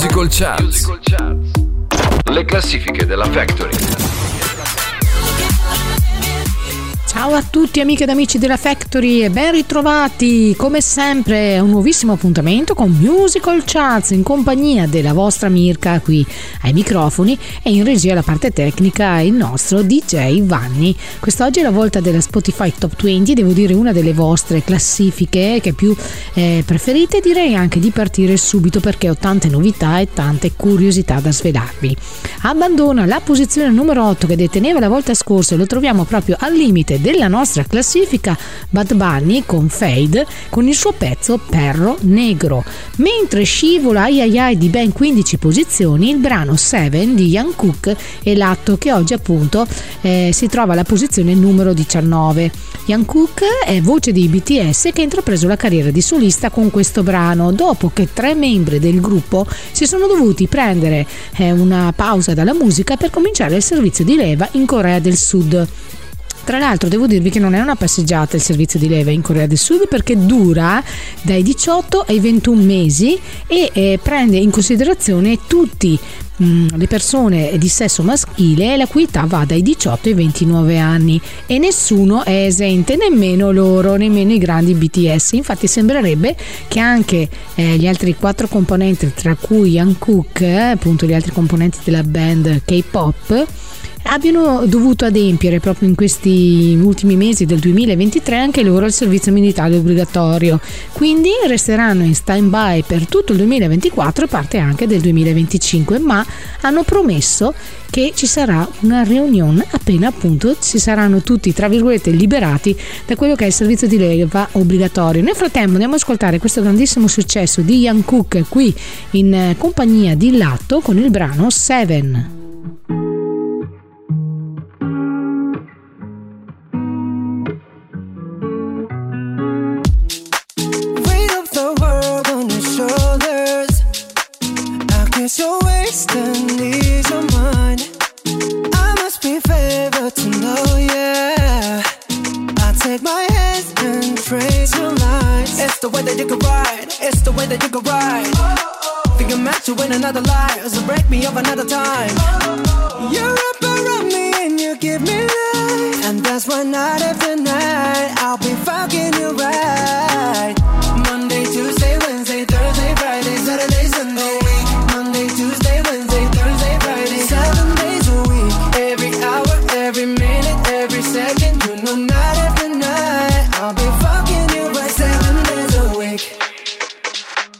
Musical Charts. Le classifiche della Factory. Ciao a tutti amiche ed amici della Factory e ben ritrovati come sempre a un nuovissimo appuntamento con Musical Charts in compagnia della vostra Mirka qui ai microfoni e in regia alla parte tecnica il nostro DJ Vanni. Quest'oggi è la volta della Spotify Top 20, devo dire una delle vostre classifiche che più eh, preferite, direi anche di partire subito perché ho tante novità e tante curiosità da svelarvi. Abbandona la posizione numero 8 che deteneva la volta scorsa e lo troviamo proprio al limite della nostra classifica Bad Bunny con Fade con il suo pezzo Perro Negro, mentre scivola ai ai ai di ben 15 posizioni il brano Seven di Young Cook e l'atto che oggi appunto eh, si trova alla posizione numero 19. Young Cook è voce di BTS che ha intrapreso la carriera di solista con questo brano dopo che tre membri del gruppo si sono dovuti prendere eh, una pausa dalla musica per cominciare il servizio di leva in Corea del Sud. Tra l'altro devo dirvi che non è una passeggiata il servizio di leva in Corea del Sud perché dura dai 18 ai 21 mesi e eh, prende in considerazione tutte mm, le persone di sesso maschile la cui età va dai 18 ai 29 anni e nessuno è esente, nemmeno loro, nemmeno i grandi BTS. Infatti sembrerebbe che anche eh, gli altri quattro componenti, tra cui Jungkook, eh, appunto gli altri componenti della band K-pop, abbiano dovuto adempiere proprio in questi ultimi mesi del 2023 anche loro al servizio militare obbligatorio. Quindi resteranno in stand-by per tutto il 2024 e parte anche del 2025, ma hanno promesso che ci sarà una riunione appena appunto si saranno tutti tra virgolette liberati da quello che è il servizio di leva obbligatorio. Nel frattempo andiamo ad ascoltare questo grandissimo successo di Ian Cook qui in compagnia di Latto con il brano Seven. To win another life, so break me up another time. You're up around me and you give me life, and that's why night after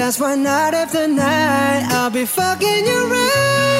That's why night after night I'll be fucking you right.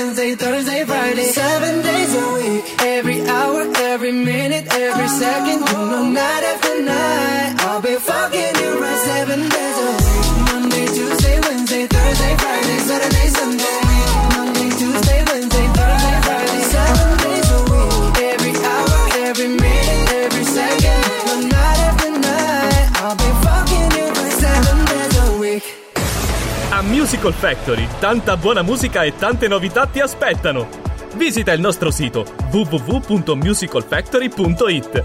Wednesday, Thursday, Friday, seven days a week. Every hour, every minute, every second, you night after Musical Factory, tanta buona musica e tante novità ti aspettano. Visita il nostro sito www.musicalfactory.it.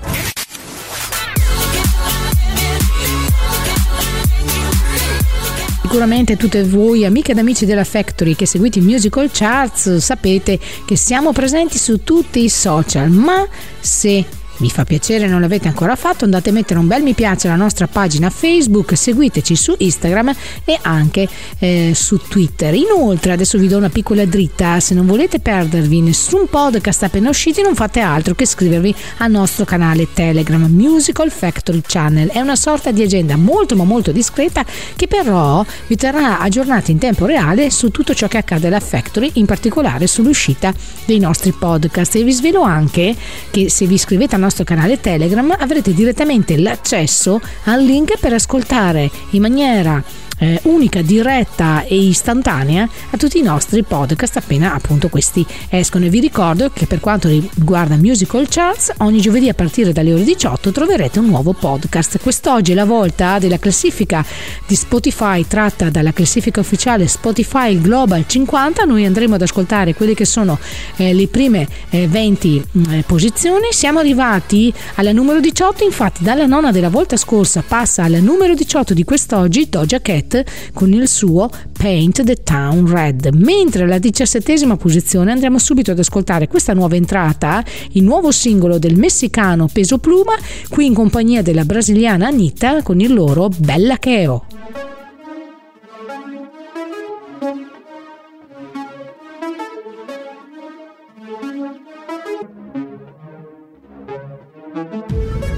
Sicuramente tutte voi amiche ed amici della Factory che seguite i musical charts sapete che siamo presenti su tutti i social, ma se vi fa piacere non l'avete ancora fatto, andate a mettere un bel mi piace alla nostra pagina Facebook, seguiteci su Instagram e anche eh, su Twitter. Inoltre, adesso vi do una piccola dritta, se non volete perdervi nessun podcast appena usciti, non fate altro che iscrivervi al nostro canale Telegram Musical Factory Channel. È una sorta di agenda molto ma molto discreta che però vi terrà aggiornati in tempo reale su tutto ciò che accade alla Factory, in particolare sull'uscita dei nostri podcast. E vi svelo anche che se vi iscrivete al nostro canale Telegram avrete direttamente l'accesso al link per ascoltare in maniera eh, unica, diretta e istantanea a tutti i nostri podcast appena appunto questi escono. E vi ricordo che per quanto riguarda Musical Charts, ogni giovedì a partire dalle ore 18 troverete un nuovo podcast. Quest'oggi è la volta della classifica di Spotify tratta dalla classifica ufficiale Spotify Global 50. Noi andremo ad ascoltare quelle che sono eh, le prime eh, 20 mm, eh, posizioni. Siamo arrivati alla numero 18, infatti dalla nona della volta scorsa passa al numero 18 di quest'oggi Doja Cat con il suo Paint the Town Red. Mentre alla diciassettesima posizione andremo subito ad ascoltare questa nuova entrata, il nuovo singolo del messicano Peso Pluma, qui in compagnia della brasiliana Anita con il loro Bella Cheo.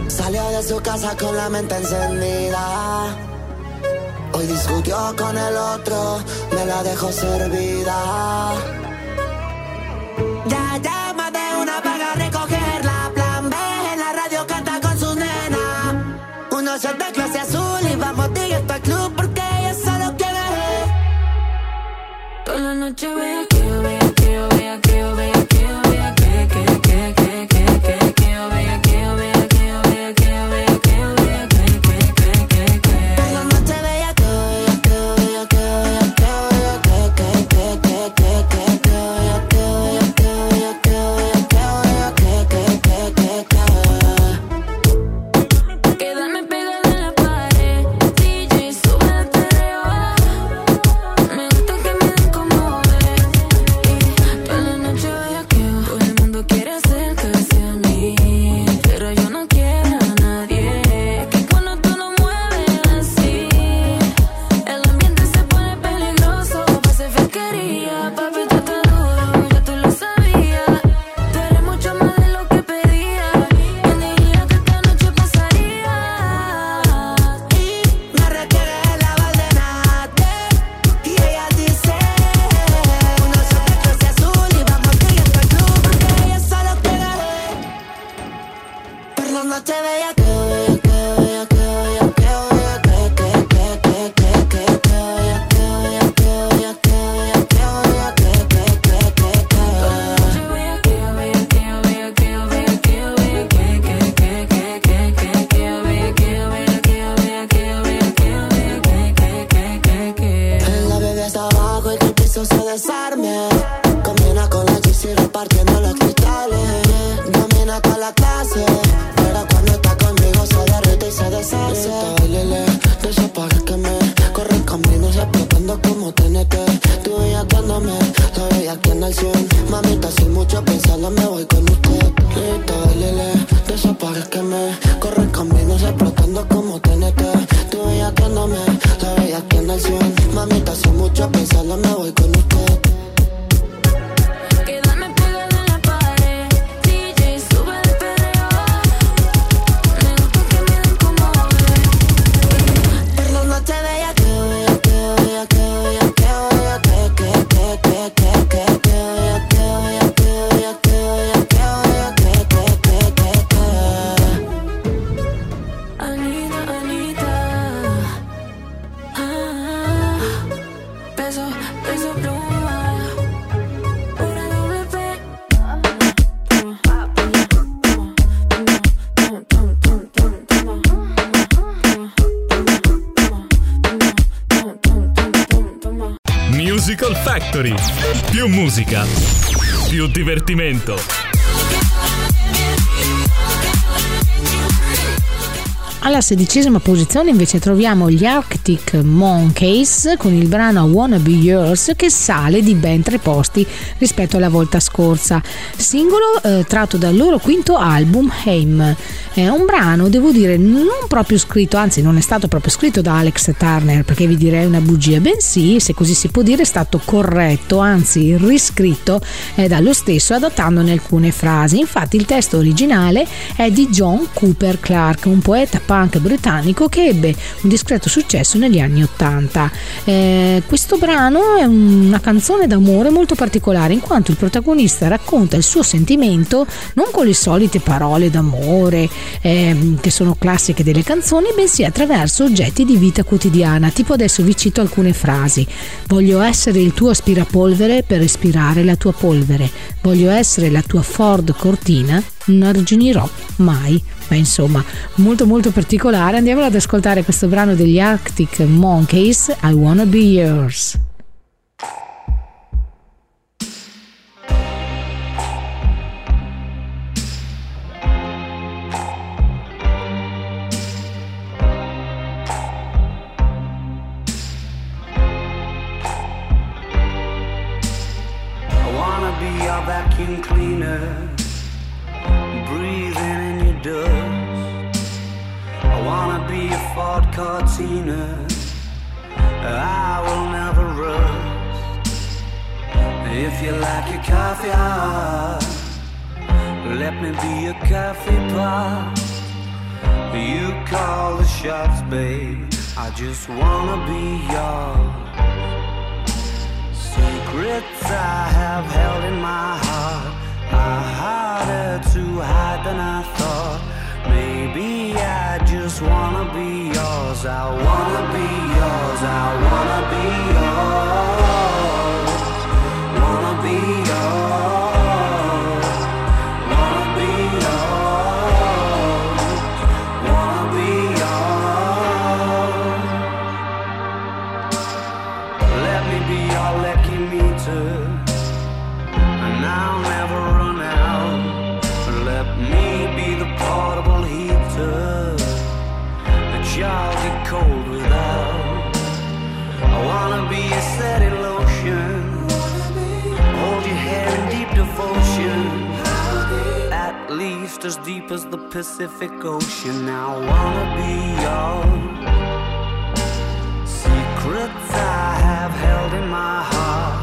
Salió de su casa con la mente encendida discutió con el otro, me la dejó servida. Ya llama de una paga a recogerla. Plan B en la radio canta con su nena. Uno shot de clase azul y vamos directo al club porque ella solo quiere. Toda la noche al Mamita, sin mucho pensarla me voy con usted. Rita, lele, desaparezcame sedicesima posizione invece troviamo gli Arctic Monkeys con il brano Wanna Be Yours che sale di ben tre posti rispetto alla volta scorsa. Singolo eh, tratto dal loro quinto album Haim. È un brano, devo dire, non proprio scritto, anzi non è stato proprio scritto da Alex Turner perché vi direi una bugia, bensì, se così si può dire, è stato corretto, anzi riscritto eh, dallo stesso adattandone alcune frasi. Infatti il testo originale è di John Cooper Clark, un poeta punk britannico che ebbe un discreto successo negli anni Ottanta. Eh, questo brano è una canzone d'amore molto particolare in quanto il protagonista racconta il suo sentimento non con le solite parole d'amore eh, che sono classiche delle canzoni, bensì attraverso oggetti di vita quotidiana. Tipo adesso vi cito alcune frasi. Voglio essere il tuo aspirapolvere per respirare la tua polvere. Voglio essere la tua Ford Cortina non arginirò mai. Ma insomma, molto molto particolare. Andiamo ad ascoltare questo brano degli Arctic Monkeys, I Wanna Be Yours. Cortina, I will never rust. If you like your coffee hot, let me be a coffee pot. You call the shots, babe. I just wanna be yours. Secrets I have held in my heart are I wanna be yours. I as deep as the Pacific Ocean. I wanna be yours. Secrets I have held in my heart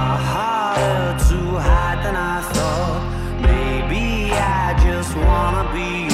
are harder to hide than I thought. Maybe I just wanna be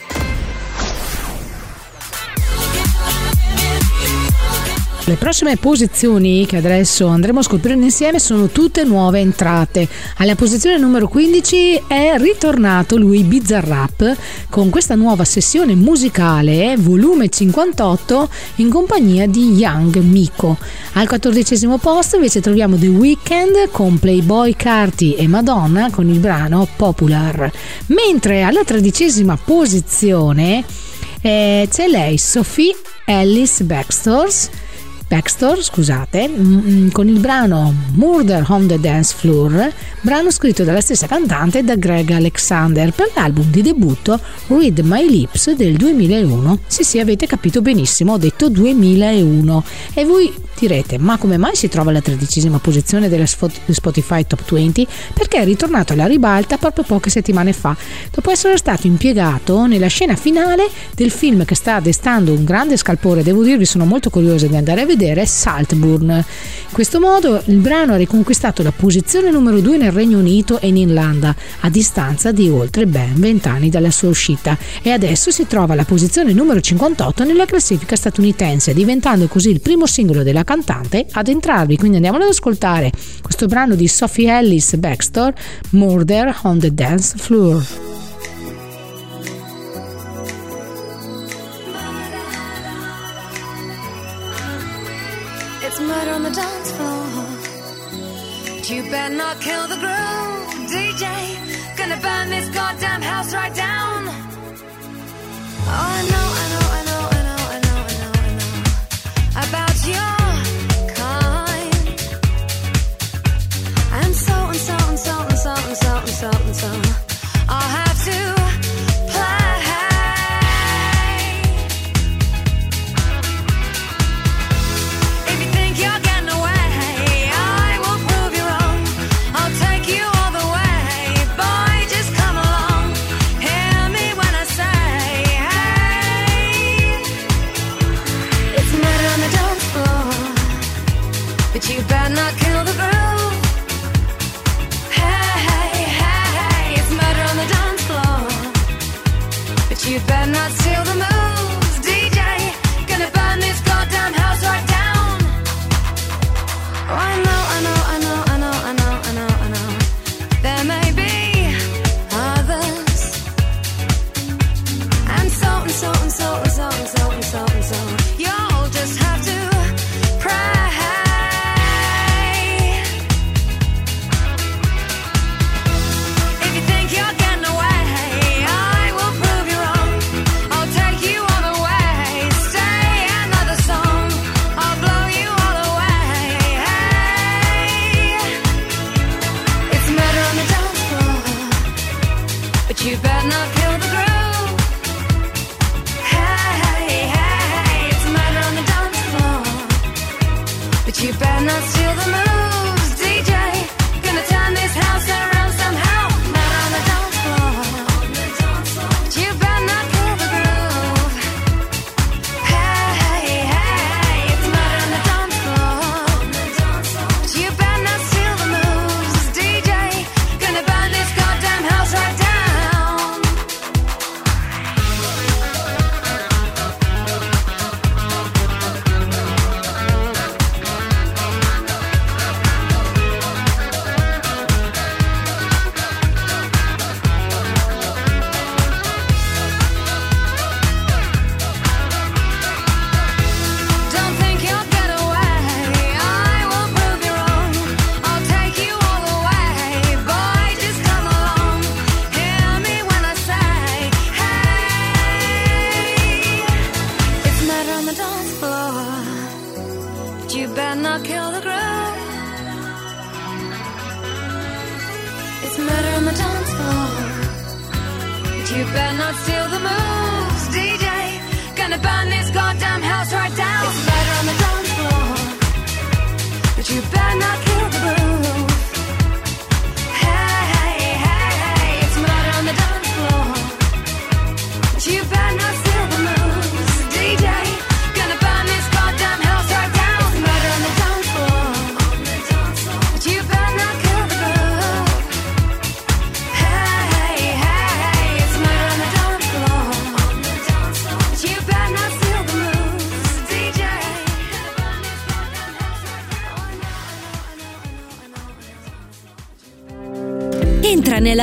Le prossime posizioni che adesso andremo a scoprire insieme sono tutte nuove entrate. Alla posizione numero 15 è ritornato lui Bizarrap con questa nuova sessione musicale, volume 58, in compagnia di Young Miko. Al quattordicesimo posto invece troviamo The Weeknd con Playboy Carti e Madonna con il brano Popular. Mentre alla tredicesima posizione eh, c'è lei, Sophie Ellis Baxters Baxter, scusate, mm, mm, con il brano Murder on the Dance Floor, brano scritto dalla stessa cantante da Greg Alexander per l'album di debutto Read My Lips del 2001. Sì, sì, avete capito benissimo, ho detto 2001. E voi direte, ma come mai si trova alla tredicesima posizione della Spotify Top 20? Perché è ritornato alla ribalta proprio poche settimane fa, dopo essere stato impiegato nella scena finale del film che sta destando un grande scalpore, devo dirvi sono molto curiosa di andare a vedere, Saltburn. In questo modo il brano ha riconquistato la posizione numero 2 nel Regno Unito e in Irlanda, a distanza di oltre ben 20 anni dalla sua uscita, e adesso si trova alla posizione numero 58 nella classifica statunitense, diventando così il primo singolo della cantante ad entrarvi. Quindi andiamo ad ascoltare questo brano di Sophie Ellis Baxter, Murder on the Dance Floor. Floor. You better not kill the groove, DJ. Gonna burn this goddamn house right down. Oh, I know, I know, I know, I know, I know, I know, I know about your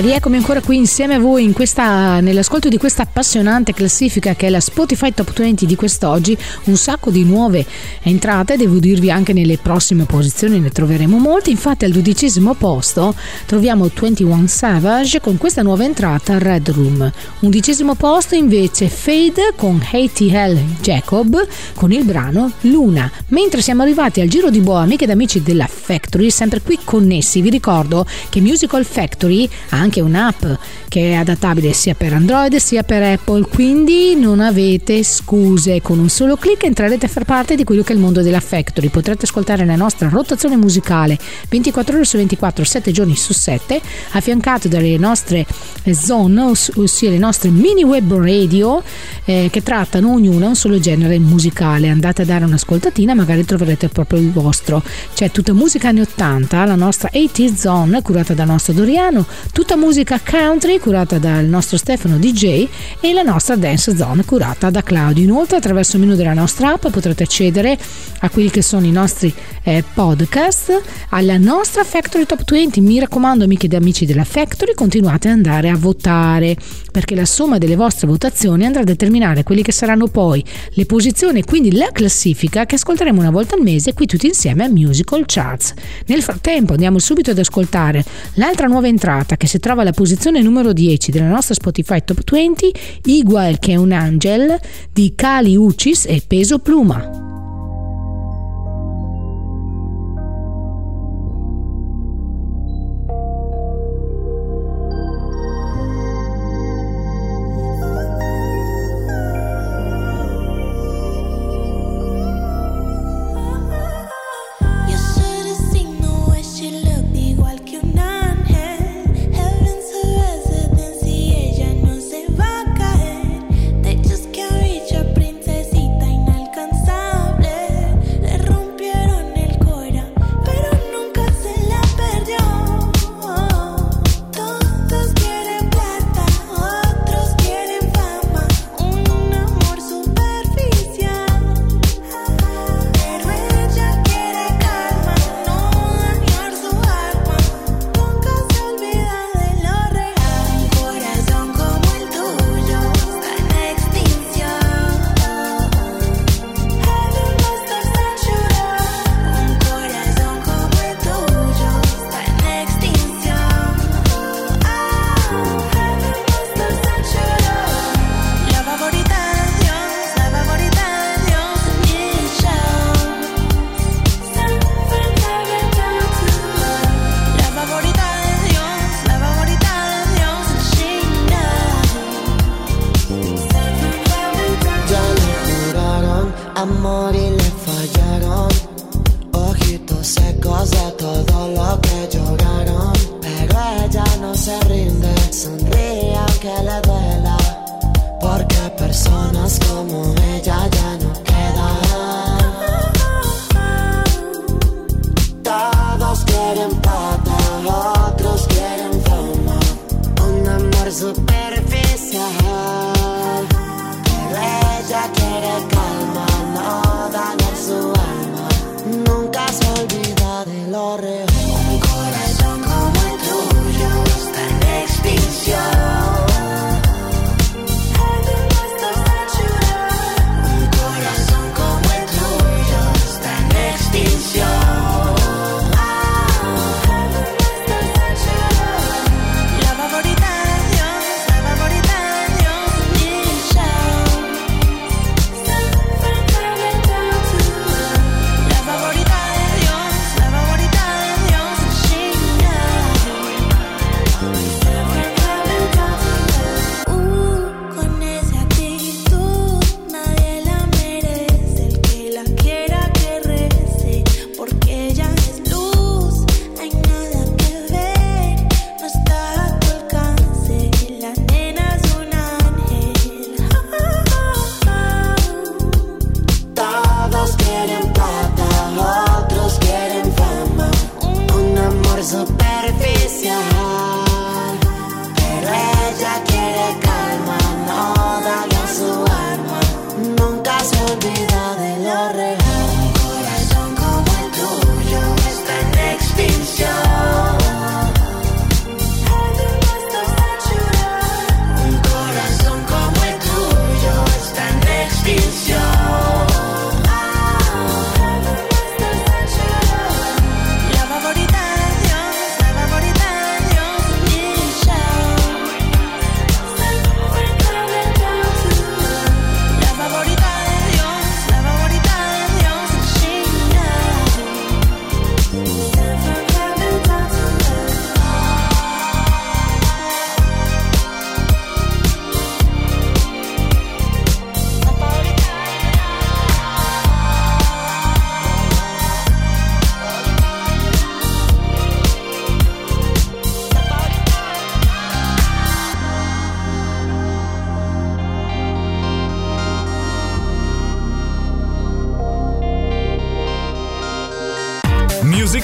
Rieccomi ancora qui insieme a voi in questa, nell'ascolto di questa appassionante classifica che è la Spotify Top 20 di quest'oggi. Un sacco di nuove entrate, devo dirvi anche nelle prossime posizioni ne troveremo molte. Infatti al dodicesimo posto troviamo 21 Savage con questa nuova entrata Red Room. Undicesimo posto invece Fade con ATL Jacob con il brano Luna. Mentre siamo arrivati al giro di boa amiche ed amici della Factory, sempre qui connessi, vi ricordo che Musical Factory ha anche un'app che è adattabile sia per Android sia per Apple, quindi non avete scuse. Con un solo clic entrerete a far parte di quello che è il mondo della Factory. Potrete ascoltare la nostra rotazione musicale 24 ore su 24, 7 giorni su 7, affiancato dalle nostre zone, oss- ossia le nostre mini web radio eh, che trattano ognuna un solo genere musicale. Andate a dare un'ascoltatina, magari troverete proprio il vostro. C'è tutta musica anni 80, la nostra 80 Zone curata da nostro Doriano, tutta musica country curata dal nostro Stefano DJ e la nostra Dance Zone curata da Claudio. Inoltre attraverso il menu della nostra app potrete accedere a quelli che sono i nostri eh, podcast, alla nostra Factory Top 20. Mi raccomando amiche ed amici della Factory, continuate ad andare a votare perché la somma delle vostre votazioni andrà a determinare quelli che saranno poi le posizioni e quindi la classifica che ascolteremo una volta al mese qui tutti insieme a Musical Charts. Nel frattempo andiamo subito ad ascoltare l'altra nuova entrata che si trova alla posizione numero 10 della nostra Spotify Top 20, Igual che un angel di Kali Uchis e Peso Pluma.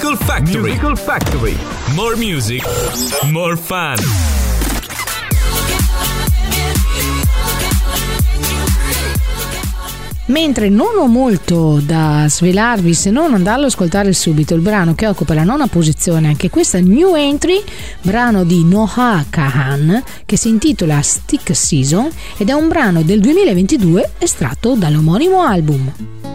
Musical Factory. Musical Factory. More music, more fun. Mentre non ho molto da svelarvi se non andarlo ad ascoltare subito, il brano che occupa la nona posizione, anche questa new entry, brano di Noah Kahan, che si intitola Stick Season ed è un brano del 2022 estratto dall'omonimo album.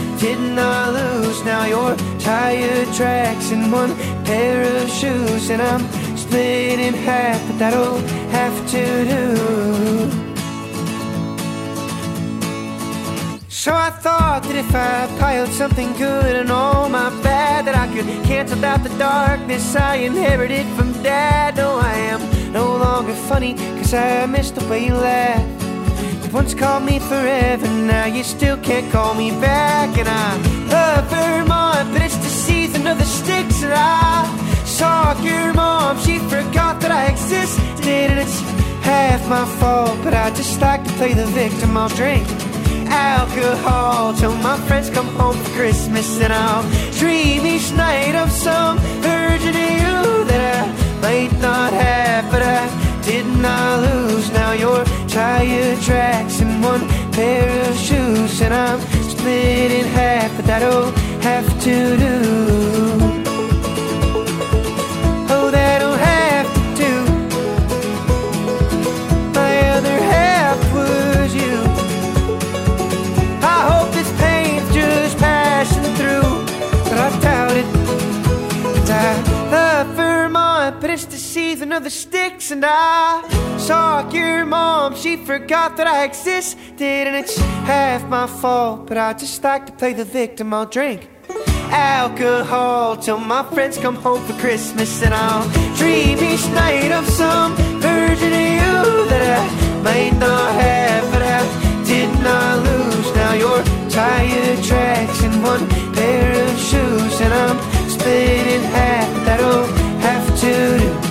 did not I lose. Now your tire tracks in one pair of shoes, and I'm split in half, but that'll have to do. So I thought that if I piled something good and all my bad, that I could cancel out the darkness I inherited from dad. No, I am no longer funny, cause I missed the way you laughed. Once called me forever, now you still can't call me back. And I love Vermont, but it's the season of the sticks. And I saw your mom, she forgot that I existed. And it's half my fault, but I just like to play the victim. I'll drink alcohol till my friends come home for Christmas. And I'll dream each night of some of you that I might not have, but I did not I lose. Now your tire tracks in one pair of shoes, and I'm split in half, but that'll have to do. Oh, And I and saw your mom. She forgot that I existed, and it's half my fault, but I just like to play the victim. I'll drink alcohol till my friends come home for Christmas, and I'll dream each night of some version of you that I might not have, but I did not lose. Now your tire tracks in one pair of shoes, and I'm split in half. That'll have to do.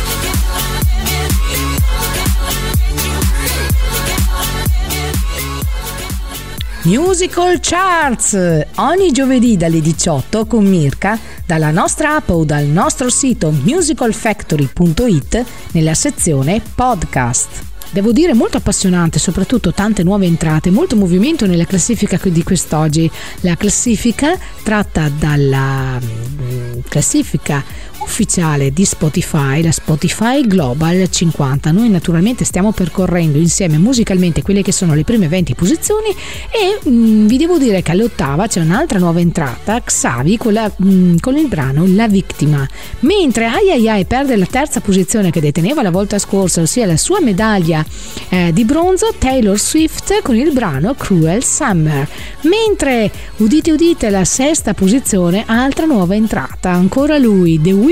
Musical Charts ogni giovedì dalle 18 con Mirka dalla nostra app o dal nostro sito musicalfactory.it nella sezione podcast. Devo dire molto appassionante, soprattutto tante nuove entrate, molto movimento nella classifica di quest'oggi. La classifica tratta dalla mm, classifica ufficiale di Spotify, la Spotify Global 50. Noi naturalmente stiamo percorrendo insieme musicalmente quelle che sono le prime 20 posizioni e mm, vi devo dire che all'ottava c'è un'altra nuova entrata, Xavi con, la- mm, con il brano La Vittima. Mentre Ai Ai Ai perde la terza posizione che deteneva la volta scorsa, ossia la sua medaglia eh, di bronzo, Taylor Swift con il brano Cruel Summer. Mentre udite udite la sesta posizione, altra nuova entrata, ancora lui, The Weeknd,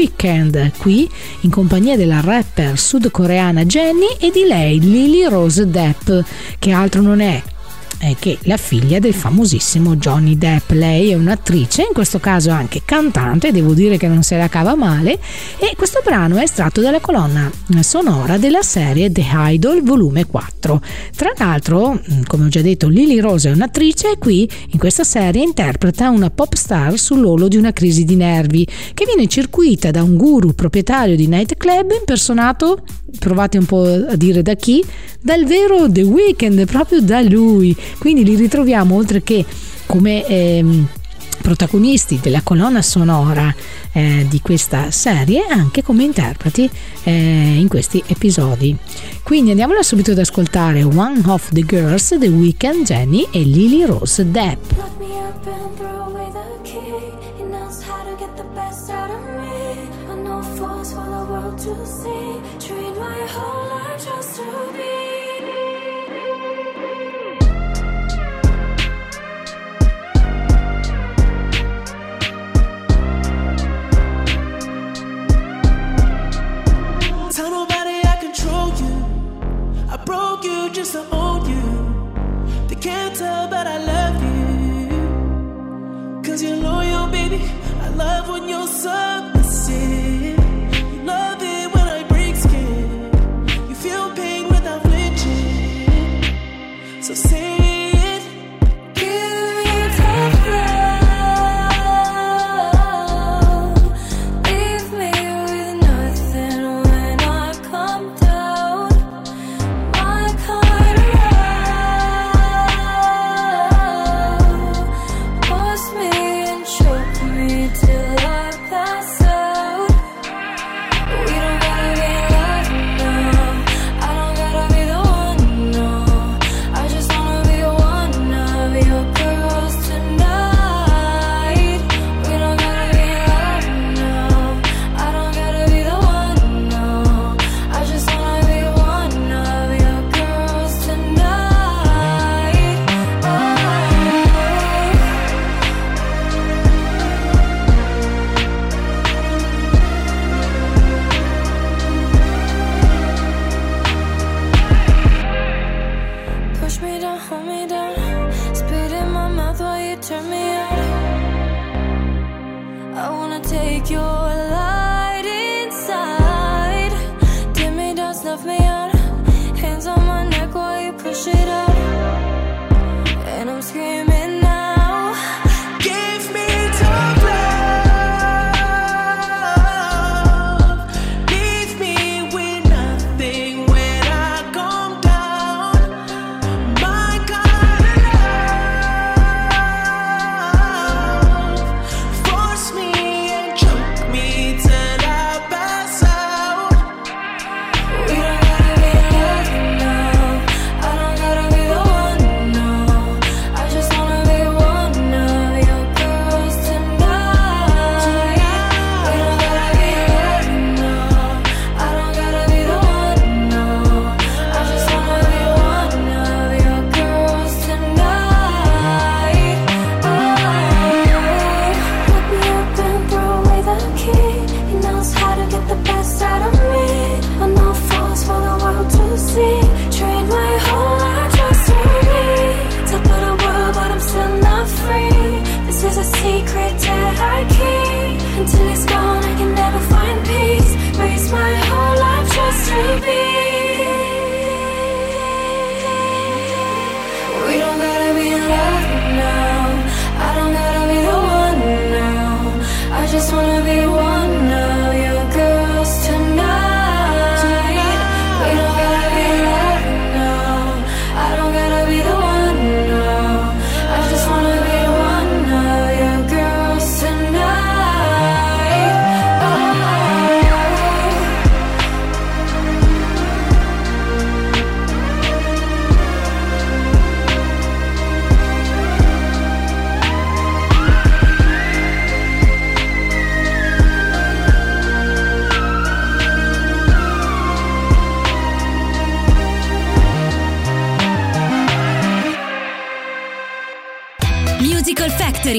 qui in compagnia della rapper sudcoreana Jenny e di lei Lily Rose Depp, che altro non è è che la figlia del famosissimo Johnny Depp, lei è un'attrice, in questo caso anche cantante, devo dire che non se la cava male, e questo brano è estratto dalla colonna sonora della serie The Idol volume 4. Tra l'altro, mm, come ho già detto, Lily Rose è un'attrice e qui in questa serie interpreta una pop star sull'olo di una crisi di nervi che viene circuita da un guru proprietario di nightclub impersonato provate un po' a dire da chi, dal vero The Weeknd, proprio da lui. Quindi li ritroviamo oltre che come... Ehm, protagonisti della colonna sonora eh, di questa serie anche come interpreti eh, in questi episodi. Quindi andiamola subito ad ascoltare One of the Girls, The Weeknd, Jenny e Lily Rose Depp. Lock you just to own you. They can't tell, but I love you. Cause you're loyal, baby. I love when you're so.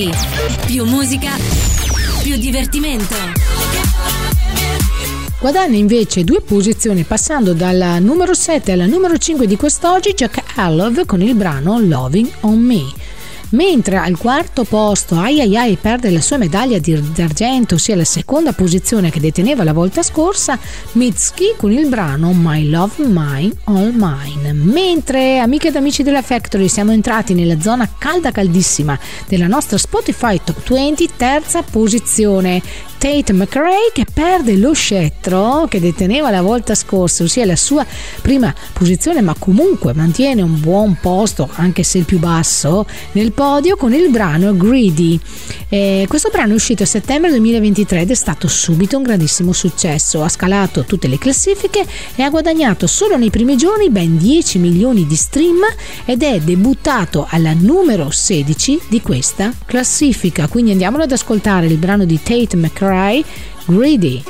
Story. Più musica, più divertimento. Guadagna invece due posizioni passando dalla numero 7 alla numero 5 di quest'oggi Jack Harlow con il brano Loving on Me. Mentre al quarto posto Ai Ai Ai perde la sua medaglia d'argento, ossia la seconda posizione che deteneva la volta scorsa, Mitski con il brano My Love Mine All Mine. Mentre amiche ed amici della Factory siamo entrati nella zona calda caldissima della nostra Spotify Top 20, terza posizione. Tate McRae che perde lo scettro che deteneva la volta scorsa, ossia la sua prima posizione, ma comunque mantiene un buon posto, anche se il più basso, nel podio con il brano Greedy. Eh, questo brano è uscito a settembre 2023 ed è stato subito un grandissimo successo. Ha scalato tutte le classifiche e ha guadagnato solo nei primi giorni ben 10 milioni di stream ed è debuttato alla numero 16 di questa classifica. Quindi andiamolo ad ascoltare il brano di Tate McRae, Greedy.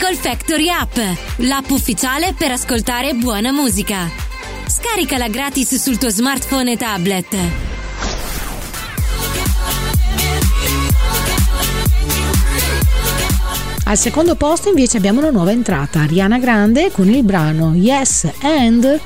Musical Factory App, l'app ufficiale per ascoltare buona musica. Scaricala gratis sul tuo smartphone e tablet. Al secondo posto invece abbiamo una nuova entrata, Ariana Grande con il brano Yes and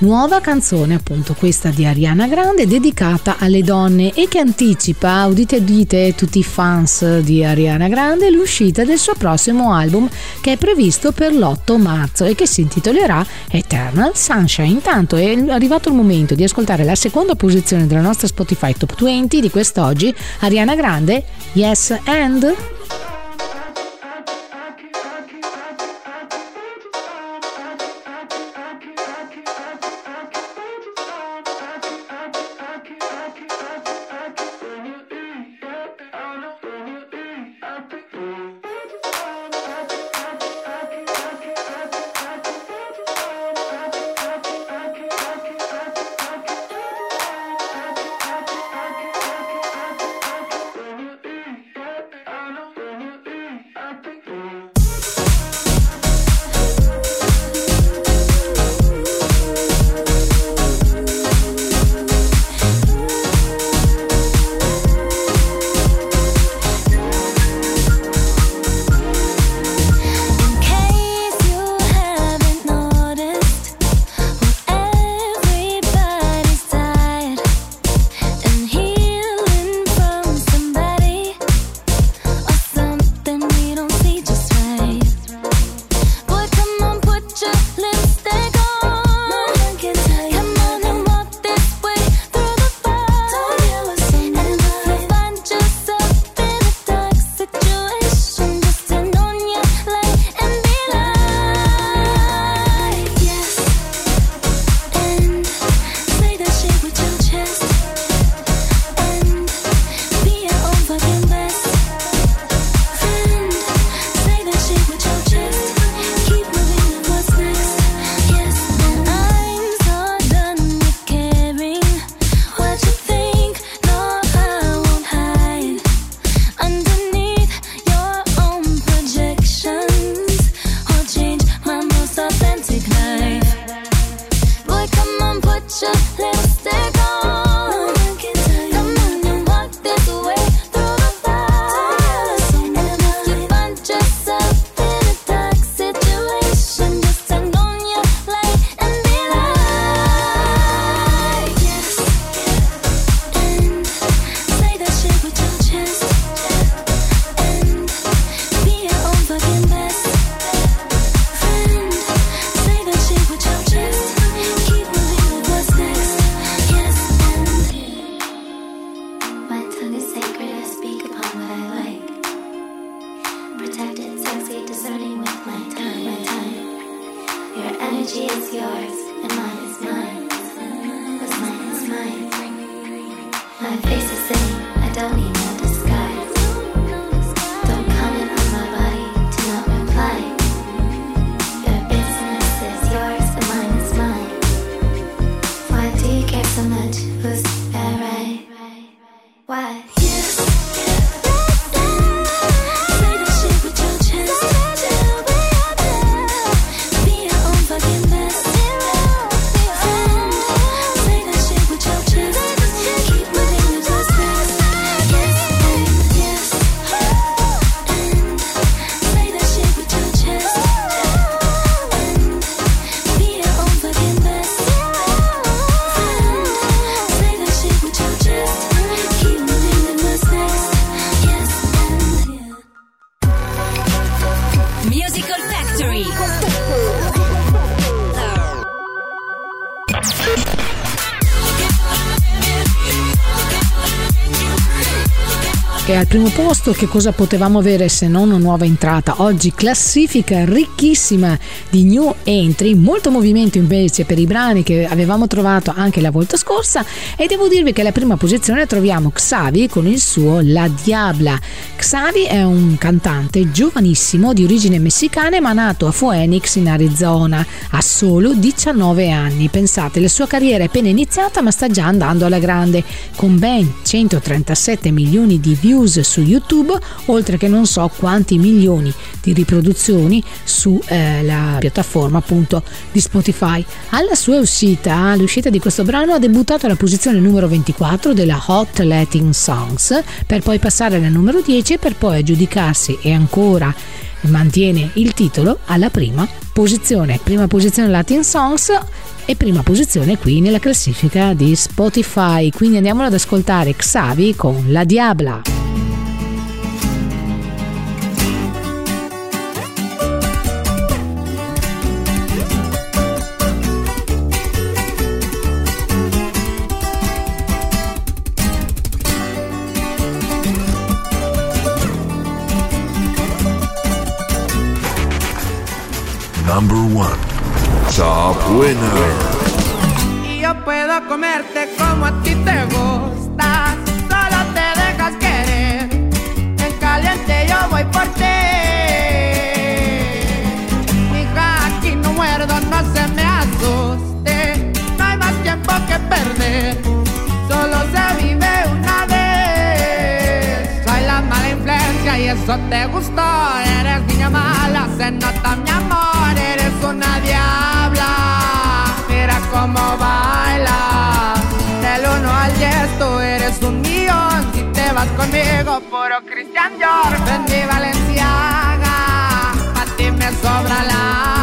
nuova canzone appunto questa di Ariana Grande dedicata alle donne e che anticipa, udite udite tutti i fans di Ariana Grande, l'uscita del suo prossimo album che è previsto per l'8 marzo e che si intitolerà Eternal Sunshine. Intanto è arrivato il momento di ascoltare la seconda posizione della nostra Spotify Top 20 di quest'oggi, Ariana Grande, Yes and... primo posto che cosa potevamo avere se non una nuova entrata? Oggi classifica ricchissima di new entry, molto movimento invece per i brani che avevamo trovato anche la volta scorsa e devo dirvi che alla prima posizione troviamo Xavi con il suo La Diabla. Xavi è un cantante giovanissimo di origine messicana ma nato a Phoenix in Arizona, ha solo 19 anni. Pensate, la sua carriera è appena iniziata ma sta già andando alla grande, con ben 137 milioni di views su YouTube, oltre che non so quanti milioni di riproduzioni sulla piattaforma appunto di Spotify. Alla sua uscita, all'uscita di questo brano, ha debuttato alla posizione numero 24 della Hot Latin Songs, per poi passare alla numero 10 e per poi aggiudicarsi e ancora mantiene il titolo alla prima posizione. Prima posizione Latin Songs e prima posizione qui nella classifica di Spotify. Quindi andiamolo ad ascoltare Xavi con La Diabla. Winner. Y yo puedo comerte como a ti te gusta. Solo te dejas querer. En caliente yo voy por ti. Hija, aquí no muerdo, no se me asuste. No hay más tiempo que perder. Solo se vive una vez. Soy la mala influencia y eso te gustó. Eres niña mala, se nota mi amor. Eres una diabla. Cómo baila. Del 1 al 10 tú eres un millón. Si te vas conmigo, puro Christian Dior. Ven mi Valenciaga. A ti me sobra lana.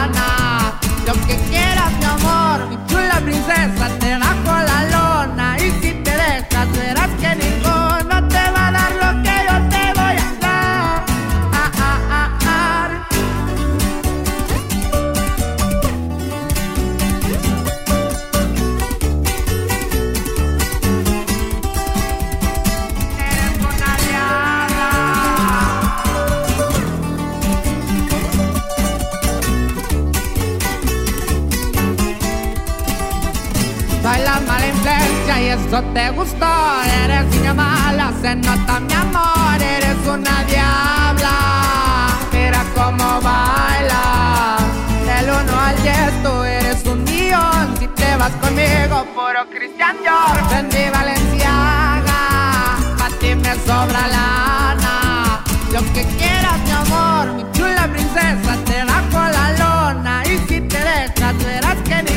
La mala influencia y eso te gustó. Eres niña mala, se nota mi amor. Eres una diabla. Mira cómo baila. Del 1 al 10 tú eres un millón. Si te vas conmigo, puro Christian Dior. Ven mi Valenciaga. A ti me sobra lana. Lo que quieras, mi amor. Mi chula princesa, te bajo la lona. Y si te dejas, verás que ninguno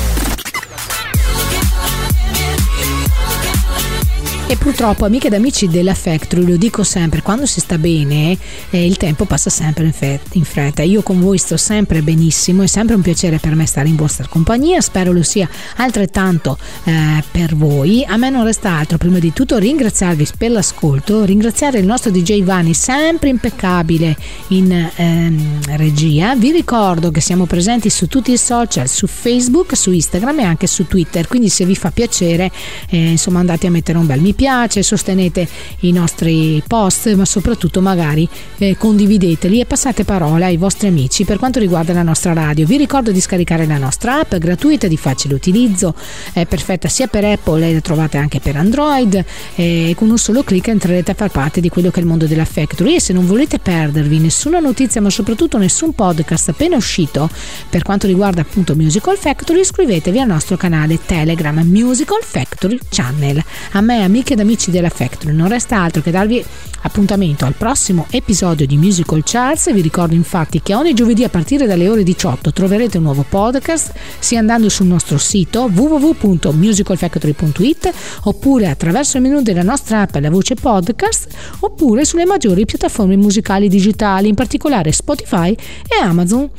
E purtroppo, amiche ed amici della Factory, lo dico sempre, quando si sta bene eh, il tempo passa sempre in, fretta. Io con voi sto sempre benissimo, è sempre un piacere per me stare in vostra compagnia, spero lo sia altrettanto eh, per voi. A me non resta altro, prima di tutto, ringraziarvi per l'ascolto, ringraziare il nostro DJ Vani, sempre impeccabile in ehm, regia. Vi ricordo che siamo presenti su tutti i social, su Facebook, su Instagram e anche su Twitter, quindi se vi fa piacere, eh, insomma, andate a mettere un bel mi piace, sostenete i nostri post, ma soprattutto magari eh, condivideteli e passate parola ai vostri amici per quanto riguarda la nostra radio. Vi ricordo di scaricare la nostra app gratuita di facile utilizzo, è perfetta sia per Apple la trovate anche per Android e con un solo clic entrerete a far parte di quello che è il mondo della Factory e se non volete perdervi nessuna notizia ma soprattutto nessun podcast appena uscito per quanto riguarda appunto Musical Factory iscrivetevi al nostro canale Telegram Musical Factory Channel. A me amiche ed amici della Factory. Non resta altro che darvi appuntamento al prossimo episodio di Musical Charts. Vi ricordo infatti che ogni giovedì a partire dalle ore 18 troverete un nuovo podcast sia andando sul nostro sito www.musicalfactory.it oppure attraverso il menu della nostra app la voce podcast oppure sulle maggiori piattaforme musicali digitali in particolare Spotify e Amazon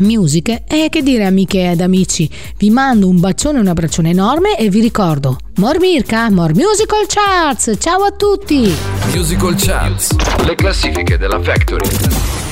Music e che dire amiche ed amici vi mando un bacione e un abbraccione enorme e vi ricordo More Mirka, More Musical Charts ciao a tutti Musical Charts. Le classifiche della Factory.